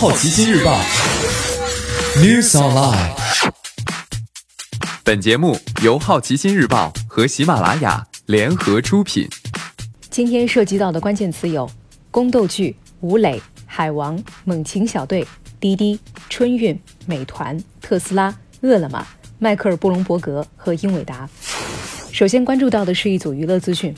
好奇心日报 News Online。本节目由好奇心日报和喜马拉雅联合出品。今天涉及到的关键词有：宫斗剧、吴磊、海王、猛禽小队、滴滴、春运、美团、特斯拉、饿了么、迈克尔·布隆伯格和英伟达。首先关注到的是一组娱乐资讯。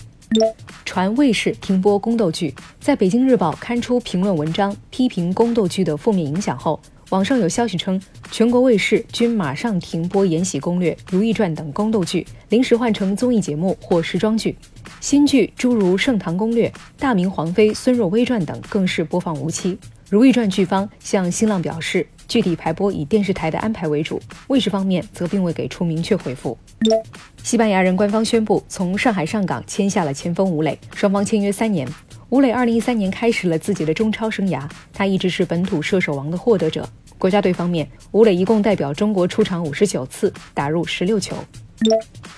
传卫视停播宫斗剧，在北京日报刊出评论文章批评宫斗剧的负面影响后，网上有消息称，全国卫视均马上停播《延禧攻略》《如懿传》等宫斗剧，临时换成综艺节目或时装剧。新剧诸如《盛唐攻略》《大明皇妃孙若微传》等更是播放无期。《如懿传》剧方向新浪表示，具体排播以电视台的安排为主，卫视方面则并未给出明确回复。西班牙人官方宣布从上海上港签下了前锋吴磊，双方签约三年。吴磊二零一三年开始了自己的中超生涯，他一直是本土射手王的获得者。国家队方面，吴磊一共代表中国出场五十九次，打入十六球。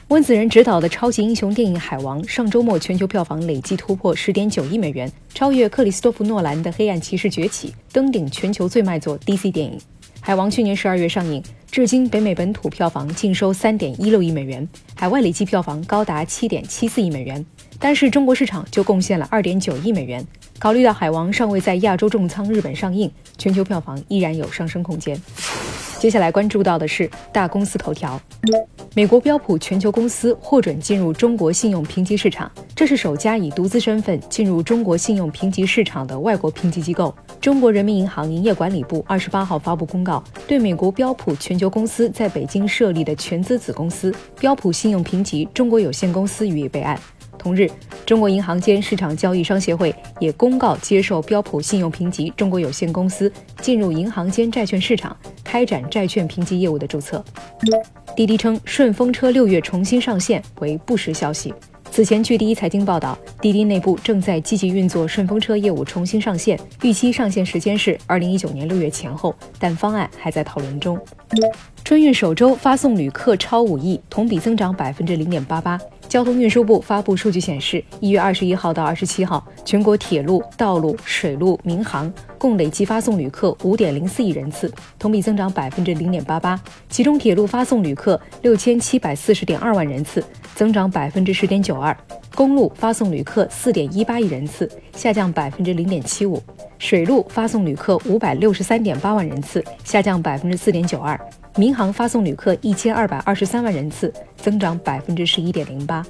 温子仁执导的超级英雄电影《海王》上周末全球票房累计突破十点九亿美元，超越克里斯托弗·诺兰的《黑暗骑士崛起》，登顶全球最卖座 DC 电影。海王去年十二月上映，至今北美本土票房净收三点一六亿美元，海外累计票房高达七点七四亿美元，单是中国市场就贡献了二点九亿美元。考虑到海王尚未在亚洲重仓日本上映，全球票房依然有上升空间。接下来关注到的是大公司头条。美国标普全球公司获准进入中国信用评级市场，这是首家以独资身份进入中国信用评级市场的外国评级机构。中国人民银行营业管理部二十八号发布公告，对美国标普全球公司在北京设立的全资子公司标普信用评级中国有限公司予以备案。同日，中国银行间市场交易商协会也公告接受标普信用评级中国有限公司进入银行间债券市场开展债券评级业务的注册。滴滴称顺风车六月重新上线为不实消息。此前，据第一财经报道，滴滴内部正在积极运作顺风车业务重新上线，预期上线时间是二零一九年六月前后，但方案还在讨论中。春运首周发送旅客超五亿，同比增长百分之零点八八。交通运输部发布数据显示，一月二十一号到二十七号，全国铁路、道路、水路、民航共累计发送旅客五点零四亿人次，同比增长百分之零点八八。其中，铁路发送旅客六千七百四十点二万人次，增长百分之十点九二；公路发送旅客四点一八亿人次，下降百分之零点七五；水路发送旅客五百六十三点八万人次，下降百分之四点九二。民航发送旅客一千二百二十三万人次，增长百分之十一点零八。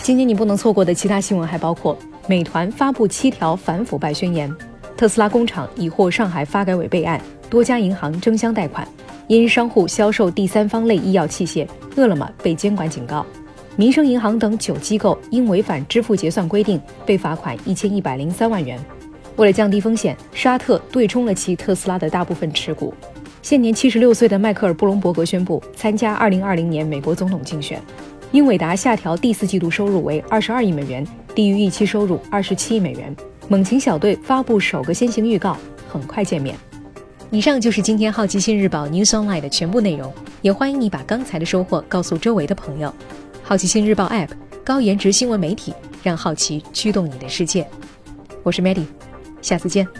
今年你不能错过的其他新闻还包括：美团发布七条反腐败宣言；特斯拉工厂已获上海发改委备案；多家银行争相贷款；因商户销售第三方类医药器械，饿了么被监管警告；民生银行等九机构因违反支付结算规定被罚款一千一百零三万元。为了降低风险，沙特对冲了其特斯拉的大部分持股。现年七十六岁的迈克尔·布隆伯格宣布参加二零二零年美国总统竞选。英伟达下调第四季度收入为二十二亿美元，低于预期收入二十七亿美元。猛禽小队发布首个先行预告，很快见面。以上就是今天好奇心日报 News Online 的全部内容，也欢迎你把刚才的收获告诉周围的朋友。好奇心日报 App 高颜值新闻媒体，让好奇驱动你的世界。我是 Maddy，下次见。